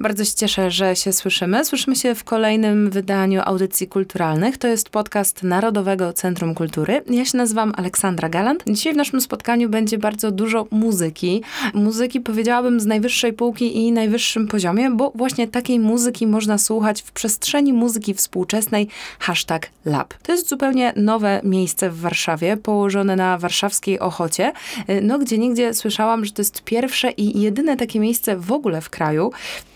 Bardzo się cieszę, że się słyszymy. Słyszymy się w kolejnym wydaniu audycji kulturalnych. To jest podcast Narodowego Centrum Kultury. Ja się nazywam Aleksandra Galant. Dzisiaj w naszym spotkaniu będzie bardzo dużo muzyki. Muzyki powiedziałabym z najwyższej półki i najwyższym poziomie, bo właśnie takiej muzyki można słuchać w przestrzeni muzyki współczesnej hashtag lab. To jest zupełnie nowe miejsce w Warszawie, położone na warszawskiej Ochocie, no gdzie nigdzie słyszałam, że to jest pierwsze i jedyne takie miejsce w ogóle w kraju,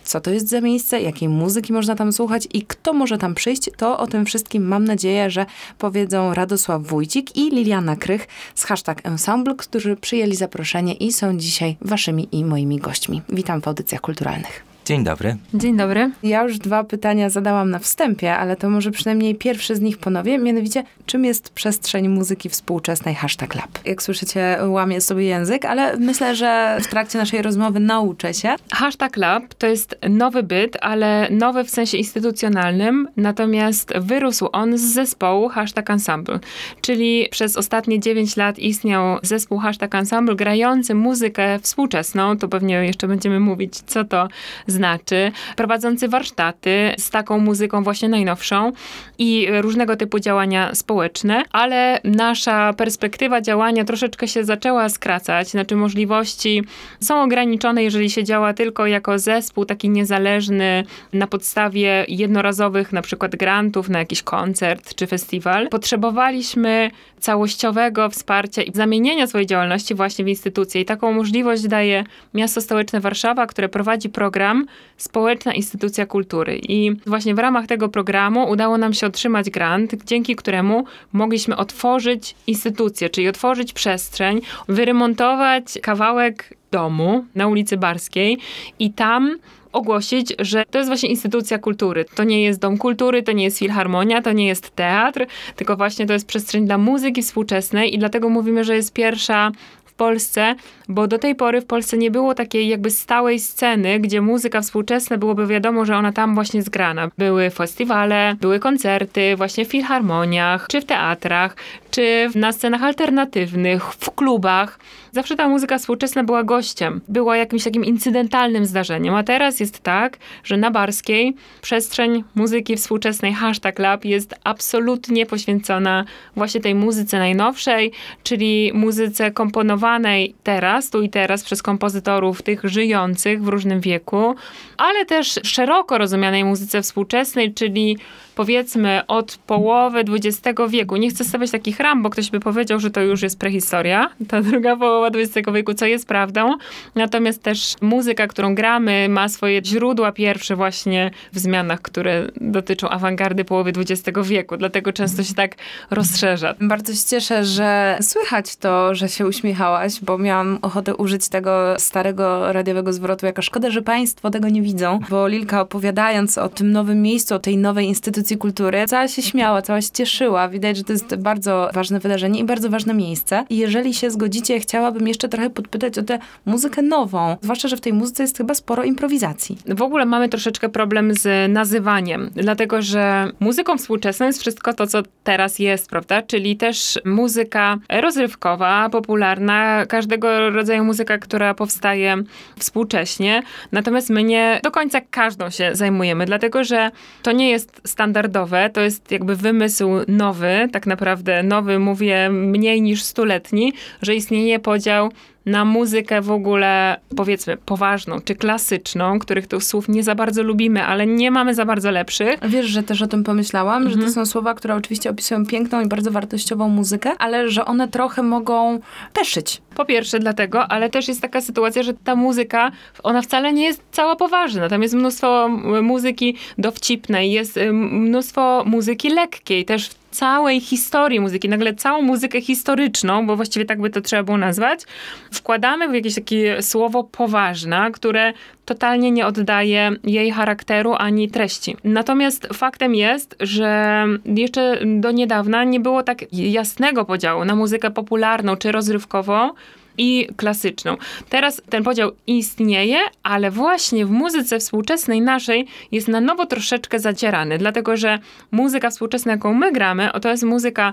co to jest za miejsce, jakiej muzyki można tam słuchać i kto może tam przyjść, to o tym wszystkim mam nadzieję, że powiedzą Radosław Wójcik i Liliana Krych z hashtag Ensemble, którzy przyjęli zaproszenie i są dzisiaj waszymi i moimi gośćmi. Witam w audycjach kulturalnych. Dzień dobry. Dzień dobry. Ja już dwa pytania zadałam na wstępie, ale to może przynajmniej pierwszy z nich ponowię, mianowicie czym jest przestrzeń muzyki współczesnej hashtag lab? Jak słyszycie, łamię sobie język, ale myślę, że w trakcie naszej rozmowy nauczę się. Hashtag lab to jest nowy byt, ale nowy w sensie instytucjonalnym, natomiast wyrósł on z zespołu hashtag ensemble, czyli przez ostatnie 9 lat istniał zespół hashtag ensemble grający muzykę współczesną, to pewnie jeszcze będziemy mówić, co to znaczy, prowadzący warsztaty z taką muzyką właśnie najnowszą i różnego typu działania społeczne, ale nasza perspektywa działania troszeczkę się zaczęła skracać, znaczy możliwości są ograniczone, jeżeli się działa tylko jako zespół taki niezależny na podstawie jednorazowych na przykład grantów na jakiś koncert czy festiwal. Potrzebowaliśmy całościowego wsparcia i zamienienia swojej działalności właśnie w instytucję i taką możliwość daje miasto stołeczne Warszawa, które prowadzi program Społeczna Instytucja Kultury. I właśnie w ramach tego programu udało nam się otrzymać grant, dzięki któremu mogliśmy otworzyć instytucję, czyli otworzyć przestrzeń, wyremontować kawałek domu na ulicy Barskiej i tam ogłosić, że to jest właśnie instytucja kultury. To nie jest dom kultury, to nie jest filharmonia, to nie jest teatr, tylko właśnie to jest przestrzeń dla muzyki współczesnej i dlatego mówimy, że jest pierwsza Polsce, bo do tej pory w Polsce nie było takiej jakby stałej sceny, gdzie muzyka współczesna byłoby wiadomo, że ona tam właśnie zgrana. Były festiwale, były koncerty właśnie w filharmoniach, czy w teatrach, czy na scenach alternatywnych, w klubach. Zawsze ta muzyka współczesna była gościem, była jakimś takim incydentalnym zdarzeniem, a teraz jest tak, że na Barskiej przestrzeń muzyki współczesnej hashtag lab jest absolutnie poświęcona właśnie tej muzyce najnowszej, czyli muzyce komponowanej teraz, tu i teraz przez kompozytorów tych żyjących w różnym wieku, ale też szeroko rozumianej muzyce współczesnej, czyli powiedzmy od połowy XX wieku. Nie chcę stawiać takich ram, bo ktoś by powiedział, że to już jest prehistoria, ta druga połowa XX wieku, co jest prawdą. Natomiast też muzyka, którą gramy, ma swoje źródła pierwsze właśnie w zmianach, które dotyczą awangardy połowy XX wieku. Dlatego często się tak rozszerza. Bardzo się cieszę, że słychać to, że się bo miałam ochotę użyć tego starego radiowego zwrotu, jako szkoda, że państwo tego nie widzą, bo Lilka opowiadając o tym nowym miejscu, o tej nowej instytucji kultury, cała się śmiała, cała się cieszyła. Widać, że to jest bardzo ważne wydarzenie i bardzo ważne miejsce. I jeżeli się zgodzicie, chciałabym jeszcze trochę podpytać o tę muzykę nową. Zwłaszcza, że w tej muzyce jest chyba sporo improwizacji. W ogóle mamy troszeczkę problem z nazywaniem, dlatego że muzyką współczesną jest wszystko to, co teraz jest, prawda? Czyli też muzyka rozrywkowa, popularna, każdego rodzaju muzyka, która powstaje współcześnie. Natomiast my nie do końca każdą się zajmujemy, dlatego że to nie jest standard standardowe, to jest jakby wymysł nowy, tak naprawdę nowy, mówię mniej niż stuletni, że istnieje podział na muzykę w ogóle, powiedzmy, poważną czy klasyczną, których tych słów nie za bardzo lubimy, ale nie mamy za bardzo lepszych. Wiesz, że też o tym pomyślałam, mhm. że to mhm. są słowa, które oczywiście opisują piękną i bardzo wartościową muzykę, ale że one trochę mogą peszyć. Po pierwsze dlatego, ale też jest taka sytuacja, że ta muzyka, ona wcale nie jest cała poważna. Tam jest mnóstwo muzyki dowcipnej, jest mnóstwo muzyki lekkiej, też całej historii muzyki, nagle całą muzykę historyczną, bo właściwie tak by to trzeba było nazwać, wkładamy w jakieś takie słowo poważna, które totalnie nie oddaje jej charakteru ani treści. Natomiast faktem jest, że jeszcze do niedawna nie było tak jasnego podziału na muzykę popularną czy rozrywkową, i klasyczną. Teraz ten podział istnieje, ale właśnie w muzyce współczesnej naszej jest na nowo troszeczkę zacierany, dlatego że muzyka współczesna, jaką my gramy, to jest muzyka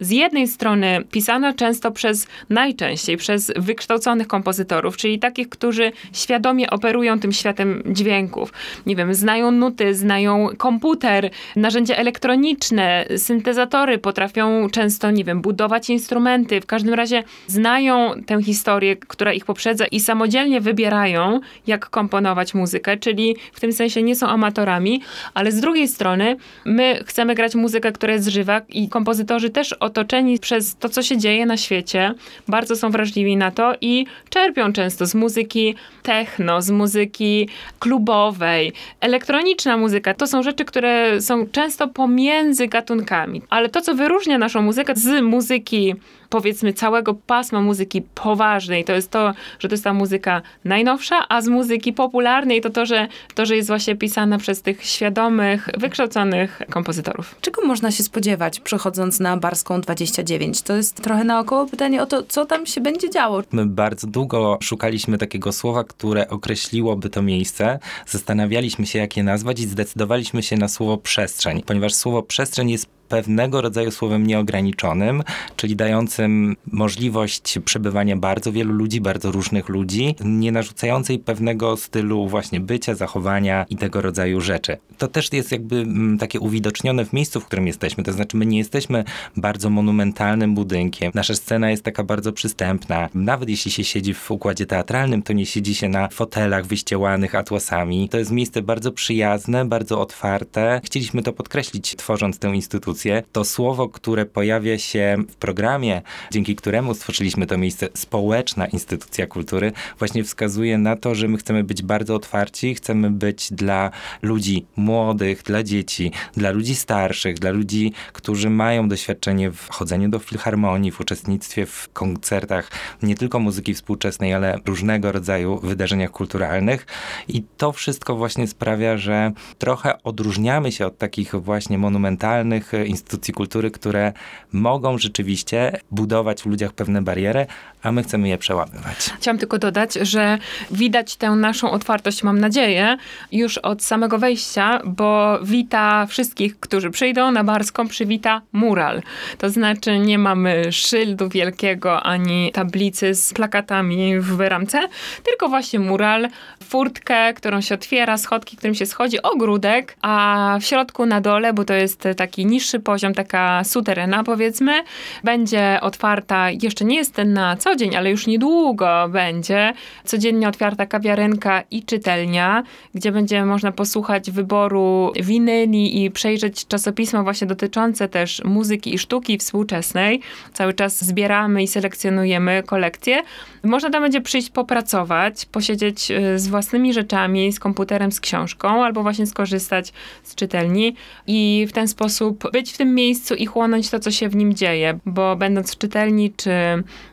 z jednej strony pisana często przez, najczęściej przez wykształconych kompozytorów, czyli takich, którzy świadomie operują tym światem dźwięków. Nie wiem, znają nuty, znają komputer, narzędzia elektroniczne, syntezatory, potrafią często, nie wiem, budować instrumenty. W każdym razie znają tę historię, która ich poprzedza i samodzielnie wybierają, jak komponować muzykę, czyli w tym sensie nie są amatorami, ale z drugiej strony my chcemy grać muzykę, która jest żywa i kompozytorzy też otoczeni przez to, co się dzieje na świecie, bardzo są wrażliwi na to i czerpią często z muzyki techno, z muzyki klubowej, elektroniczna muzyka. To są rzeczy, które są często pomiędzy gatunkami. Ale to, co wyróżnia naszą muzykę z muzyki powiedzmy całego pasma muzyki poważnej, to jest to, że to jest ta muzyka najnowsza, a z muzyki popularnej to to, że, to, że jest właśnie pisana przez tych świadomych, wykształconych kompozytorów. Czego można się spodziewać, przychodząc na Barską 29? To jest trochę naokoło pytanie o to, co tam się będzie działo. My bardzo długo szukaliśmy takiego słowa, które określiłoby to miejsce. Zastanawialiśmy się, jak je nazwać i zdecydowaliśmy się na słowo przestrzeń, ponieważ słowo przestrzeń jest pewnego rodzaju słowem nieograniczonym, czyli dającym możliwość przebywania bardzo wielu ludzi, bardzo różnych ludzi, nie narzucającej pewnego stylu właśnie bycia, zachowania i tego rodzaju rzeczy. To też jest jakby mm, takie uwidocznione w miejscu, w którym jesteśmy. To znaczy, my nie jesteśmy bardzo monumentalnym budynkiem. Nasza scena jest taka bardzo przystępna. Nawet jeśli się siedzi w układzie teatralnym, to nie siedzi się na fotelach wyściełanych atłasami. To jest miejsce bardzo przyjazne, bardzo otwarte. Chcieliśmy to podkreślić, tworząc tę instytucję to słowo, które pojawia się w programie, dzięki któremu stworzyliśmy to miejsce, społeczna instytucja kultury, właśnie wskazuje na to, że my chcemy być bardzo otwarci, chcemy być dla ludzi młodych, dla dzieci, dla ludzi starszych, dla ludzi, którzy mają doświadczenie w chodzeniu do filharmonii, w uczestnictwie w koncertach nie tylko muzyki współczesnej, ale różnego rodzaju wydarzeniach kulturalnych. I to wszystko właśnie sprawia, że trochę odróżniamy się od takich właśnie monumentalnych instytucji kultury, które mogą rzeczywiście budować w ludziach pewne bariery, a my chcemy je przełamywać. Chciałam tylko dodać, że widać tę naszą otwartość, mam nadzieję, już od samego wejścia, bo wita wszystkich, którzy przyjdą na Barską, przywita mural. To znaczy nie mamy szyldu wielkiego, ani tablicy z plakatami w ramce, tylko właśnie mural, furtkę, którą się otwiera, schodki, którym się schodzi, ogródek, a w środku na dole, bo to jest taki niższy poziom, taka suterena powiedzmy, będzie otwarta, jeszcze nie jest ten na co dzień, ale już niedługo będzie codziennie otwarta kawiarenka i czytelnia, gdzie będzie można posłuchać wyboru winyli i przejrzeć czasopisma właśnie dotyczące też muzyki i sztuki współczesnej. Cały czas zbieramy i selekcjonujemy kolekcje. Można tam będzie przyjść popracować, posiedzieć y, z własnymi rzeczami, z komputerem, z książką, albo właśnie skorzystać z czytelni i w ten sposób być w tym miejscu i chłonąć to, co się w nim dzieje, bo będąc w czytelni czy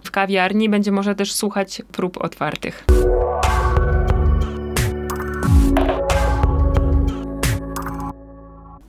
w kawiarni, będzie można też słuchać prób otwartych.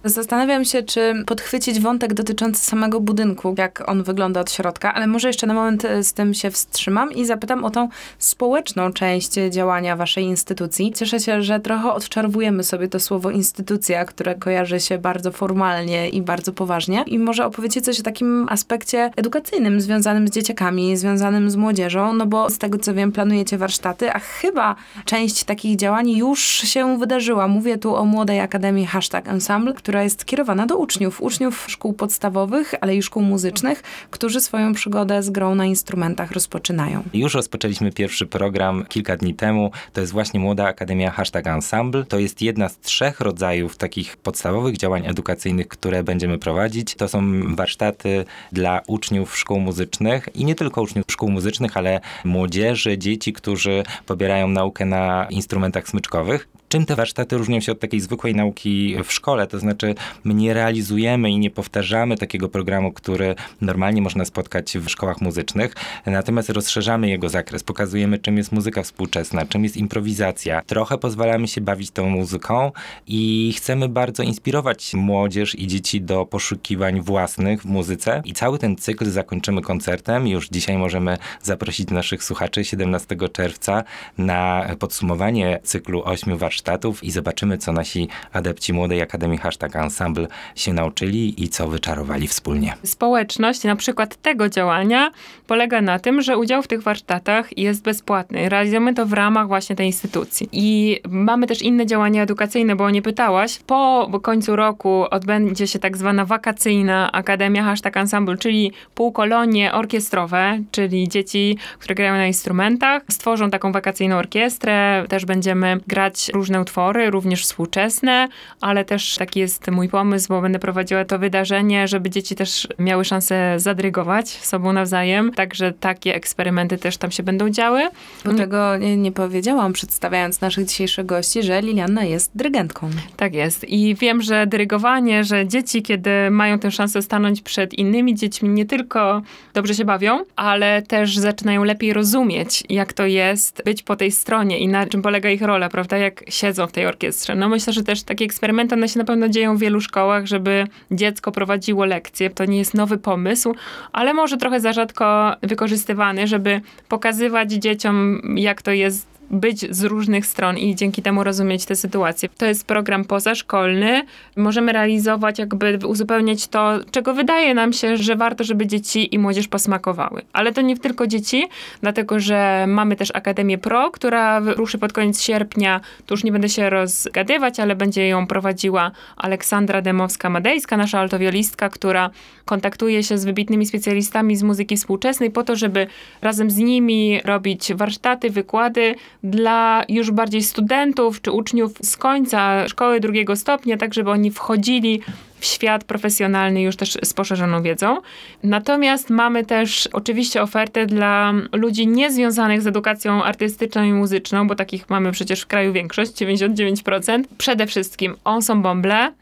Zastanawiam się, czy podchwycić wątek dotyczący samego budynku, jak on wygląda od środka, ale może jeszcze na moment e, z tym się wstrzymam i zapytam o tą społeczną część działania waszej instytucji. Cieszę się, że trochę odczarwujemy sobie to słowo instytucja, które kojarzy się bardzo formalnie i bardzo poważnie. I może opowiecie coś o takim aspekcie edukacyjnym związanym z dzieciakami, związanym z młodzieżą, no bo z tego co wiem, planujecie warsztaty, a chyba część takich działań już się wydarzyła. Mówię tu o Młodej Akademii Hashtag Ensemble, która która jest kierowana do uczniów, uczniów szkół podstawowych, ale i szkół muzycznych, którzy swoją przygodę z grą na instrumentach rozpoczynają. Już rozpoczęliśmy pierwszy program kilka dni temu. To jest właśnie Młoda Akademia Hashtag Ensemble. To jest jedna z trzech rodzajów takich podstawowych działań edukacyjnych, które będziemy prowadzić. To są warsztaty dla uczniów szkół muzycznych i nie tylko uczniów szkół muzycznych, ale młodzieży, dzieci, którzy pobierają naukę na instrumentach smyczkowych. Czym te warsztaty różnią się od takiej zwykłej nauki w szkole? To znaczy, my nie realizujemy i nie powtarzamy takiego programu, który normalnie można spotkać w szkołach muzycznych, natomiast rozszerzamy jego zakres, pokazujemy, czym jest muzyka współczesna, czym jest improwizacja. Trochę pozwalamy się bawić tą muzyką i chcemy bardzo inspirować młodzież i dzieci do poszukiwań własnych w muzyce. I cały ten cykl zakończymy koncertem. Już dzisiaj możemy zaprosić naszych słuchaczy 17 czerwca na podsumowanie cyklu ośmiu warsztatów warsztatów i zobaczymy, co nasi adepci Młodej Akademii Hashtag Ensemble się nauczyli i co wyczarowali wspólnie. Społeczność, na przykład tego działania, polega na tym, że udział w tych warsztatach jest bezpłatny. Realizujemy to w ramach właśnie tej instytucji. I mamy też inne działania edukacyjne, bo nie pytałaś. Po końcu roku odbędzie się tak zwana wakacyjna Akademia Hashtag Ensemble, czyli półkolonie orkiestrowe, czyli dzieci, które grają na instrumentach, stworzą taką wakacyjną orkiestrę. Też będziemy grać różne utwory, również współczesne, ale też taki jest mój pomysł, bo będę prowadziła to wydarzenie, żeby dzieci też miały szansę zadrygować sobą nawzajem. Także takie eksperymenty też tam się będą działy. Bo tego nie, nie powiedziałam, przedstawiając naszych dzisiejszych gości, że Liliana jest dyrygentką. Tak jest. I wiem, że dyrygowanie, że dzieci, kiedy mają tę szansę stanąć przed innymi dziećmi, nie tylko dobrze się bawią, ale też zaczynają lepiej rozumieć, jak to jest być po tej stronie i na czym polega ich rola, prawda, jak siedzą w tej orkiestrze. No myślę, że też takie eksperymenty, one się na pewno dzieją w wielu szkołach, żeby dziecko prowadziło lekcje. To nie jest nowy pomysł, ale może trochę za rzadko wykorzystywany, żeby pokazywać dzieciom, jak to jest być z różnych stron i dzięki temu rozumieć tę sytuację. To jest program pozaszkolny. Możemy realizować, jakby uzupełniać to, czego wydaje nam się, że warto, żeby dzieci i młodzież posmakowały. Ale to nie tylko dzieci, dlatego że mamy też Akademię Pro, która ruszy pod koniec sierpnia. Tu już nie będę się rozgadywać, ale będzie ją prowadziła Aleksandra Demowska-Madejska, nasza altowiolistka, która kontaktuje się z wybitnymi specjalistami z muzyki współczesnej po to, żeby razem z nimi robić warsztaty, wykłady, dla już bardziej studentów czy uczniów z końca szkoły drugiego stopnia, tak żeby oni wchodzili w świat profesjonalny już też z poszerzoną wiedzą. Natomiast mamy też oczywiście ofertę dla ludzi niezwiązanych z edukacją artystyczną i muzyczną, bo takich mamy przecież w kraju większość, 99%. Przede wszystkim ensemble,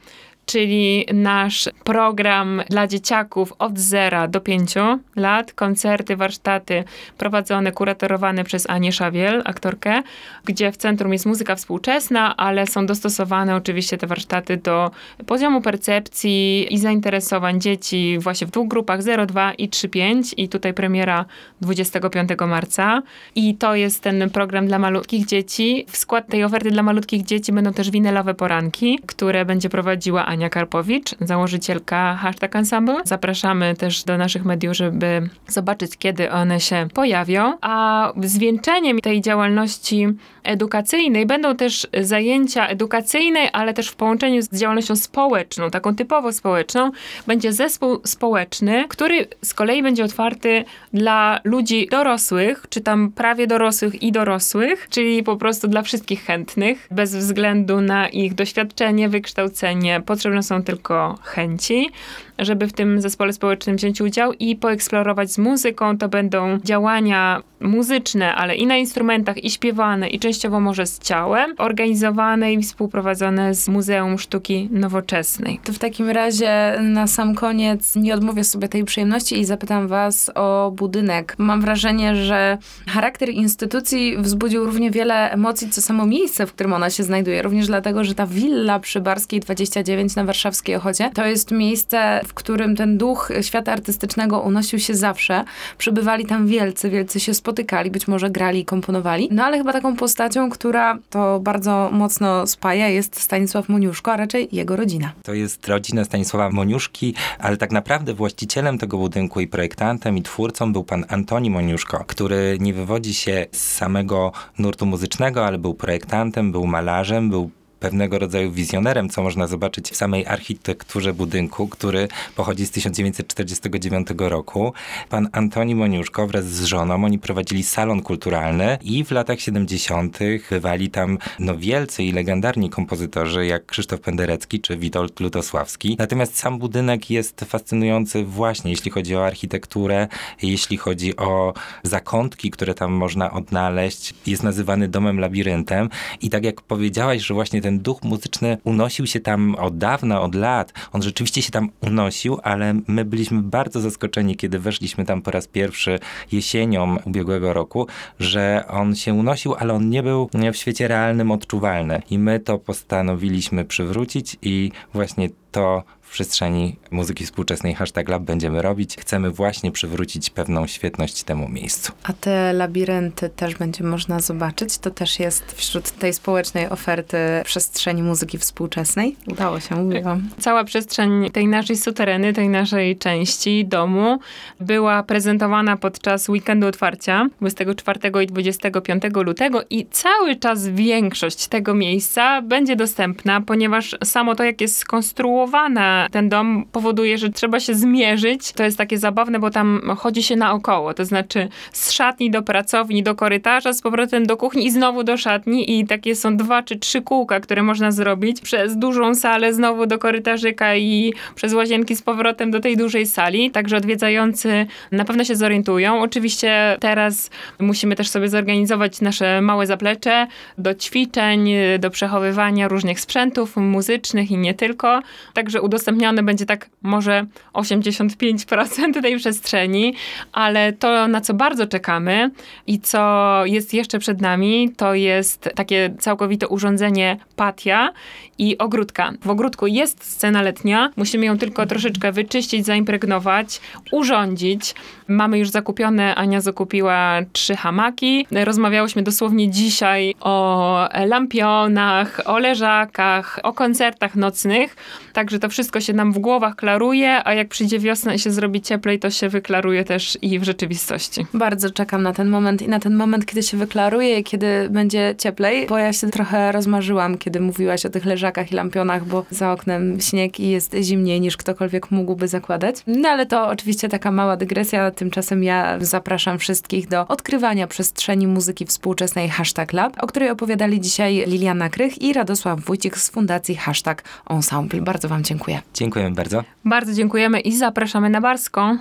czyli nasz program dla dzieciaków od 0 do 5 lat, koncerty, warsztaty prowadzone, kuratorowane przez Anię Szawiel, aktorkę, gdzie w centrum jest muzyka współczesna, ale są dostosowane oczywiście te warsztaty do poziomu percepcji i zainteresowań dzieci właśnie w dwóch grupach 0,2 i 3,5 i tutaj premiera 25 marca. I to jest ten program dla malutkich dzieci. W skład tej oferty dla malutkich dzieci będą też winylowe poranki, które będzie prowadziła Karpowicz, założycielka Hashtag Ensemble. Zapraszamy też do naszych mediów, żeby zobaczyć, kiedy one się pojawią. A zwieńczeniem tej działalności edukacyjnej będą też zajęcia edukacyjne, ale też w połączeniu z działalnością społeczną, taką typowo społeczną, będzie zespół społeczny, który z kolei będzie otwarty dla ludzi dorosłych, czy tam prawie dorosłych i dorosłych, czyli po prostu dla wszystkich chętnych, bez względu na ich doświadczenie, wykształcenie, potrzebne są tylko chęci, żeby w tym zespole społecznym wziąć udział i poeksplorować z muzyką. To będą działania muzyczne, ale i na instrumentach, i śpiewane, i częściowo może z ciałem, organizowane i współprowadzone z Muzeum Sztuki Nowoczesnej. To w takim razie na sam koniec nie odmówię sobie tej przyjemności i zapytam was o budynek. Mam wrażenie, że charakter instytucji wzbudził równie wiele emocji, co samo miejsce, w którym ona się znajduje. Również dlatego, że ta willa przy Barskiej 29 na warszawskiej Ochocie to jest miejsce, w którym ten duch świata artystycznego unosił się zawsze. Przybywali tam wielcy, wielcy się spotykali, być może grali i komponowali. No ale chyba taką postacią, która to bardzo mocno spaja, jest Stanisław Moniuszko, a raczej jego rodzina. To jest rodzina Stanisława Moniuszki, ale tak naprawdę właścicielem tego budynku i projektantem i twórcą był pan Antoni Moniuszko, który nie wywodzi się z samego nurtu muzycznego, ale był projektantem, był malarzem, był pewnego rodzaju wizjonerem, co można zobaczyć w samej architekturze budynku, który pochodzi z 1949 roku. Pan Antoni Moniuszko wraz z żoną, oni prowadzili salon kulturalny i w latach 70. bywali tam no wielcy i legendarni kompozytorzy jak Krzysztof Penderecki czy Witold Lutosławski. Natomiast sam budynek jest fascynujący właśnie, jeśli chodzi o architekturę, jeśli chodzi o zakątki, które tam można odnaleźć. Jest nazywany domem labiryntem i tak jak powiedziałaś, że właśnie ten duch muzyczny unosił się tam od dawna, od lat. On rzeczywiście się tam unosił, ale my byliśmy bardzo zaskoczeni, kiedy weszliśmy tam po raz pierwszy jesienią ubiegłego roku, że on się unosił, ale on nie był w świecie realnym odczuwalny. I my to postanowiliśmy przywrócić i właśnie to przestrzeni muzyki współczesnej hashtag lab będziemy robić. Chcemy właśnie przywrócić pewną świetność temu miejscu. A te labirynty też będzie można zobaczyć. To też jest wśród tej społecznej oferty przestrzeni muzyki współczesnej. Udało się, mówię wam. Cała przestrzeń tej naszej sutereny, tej naszej części domu była prezentowana podczas weekendu otwarcia 24 i 25 lutego i cały czas większość tego miejsca będzie dostępna, ponieważ samo to, jak jest skonstruowana ten dom, powoduje, że trzeba się zmierzyć. To jest takie zabawne, bo tam chodzi się naokoło, to znaczy z szatni do pracowni, do korytarza, z powrotem do kuchni i znowu do szatni i takie są dwa czy trzy kółka, które można zrobić przez dużą salę, znowu do korytarzyka i przez łazienki z powrotem do tej dużej sali, także odwiedzający na pewno się zorientują. Oczywiście teraz musimy też sobie zorganizować nasze małe zaplecze do ćwiczeń, do przechowywania różnych sprzętów muzycznych i nie tylko. Także udostępnione będzie tak może 85% tej przestrzeni, ale to, na co bardzo czekamy i co jest jeszcze przed nami, to jest takie całkowite urządzenie patia i ogródka. W ogródku jest scena letnia, musimy ją tylko troszeczkę wyczyścić, zaimpregnować, urządzić. Mamy już zakupione, Ania zakupiła trzy hamaki. Rozmawiałyśmy dosłownie dzisiaj o lampionach, o leżakach, o koncertach nocnych. Także to wszystko się nam w głowach klaruje, a jak przyjdzie wiosna i się zrobi cieplej, to się wyklaruje też i w rzeczywistości. Bardzo czekam na ten moment i na ten moment, kiedy się wyklaruje i kiedy będzie cieplej, bo ja się trochę rozmarzyłam, kiedy mówiłaś o tych leżakach i lampionach, bo za oknem śnieg i jest zimniej niż ktokolwiek mógłby zakładać. No ale to oczywiście taka mała dygresja, tymczasem ja zapraszam wszystkich do odkrywania przestrzeni muzyki współczesnej Hashtag Lab, o której opowiadali dzisiaj Liliana Krych i Radosław Wójcik z fundacji Hashtag Ensemble. Bardzo wam dziękuję. Dziękujemy bardzo. Bardzo dziękujemy i zapraszamy na Barską.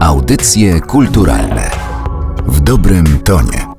Audycje kulturalne w dobrym tonie.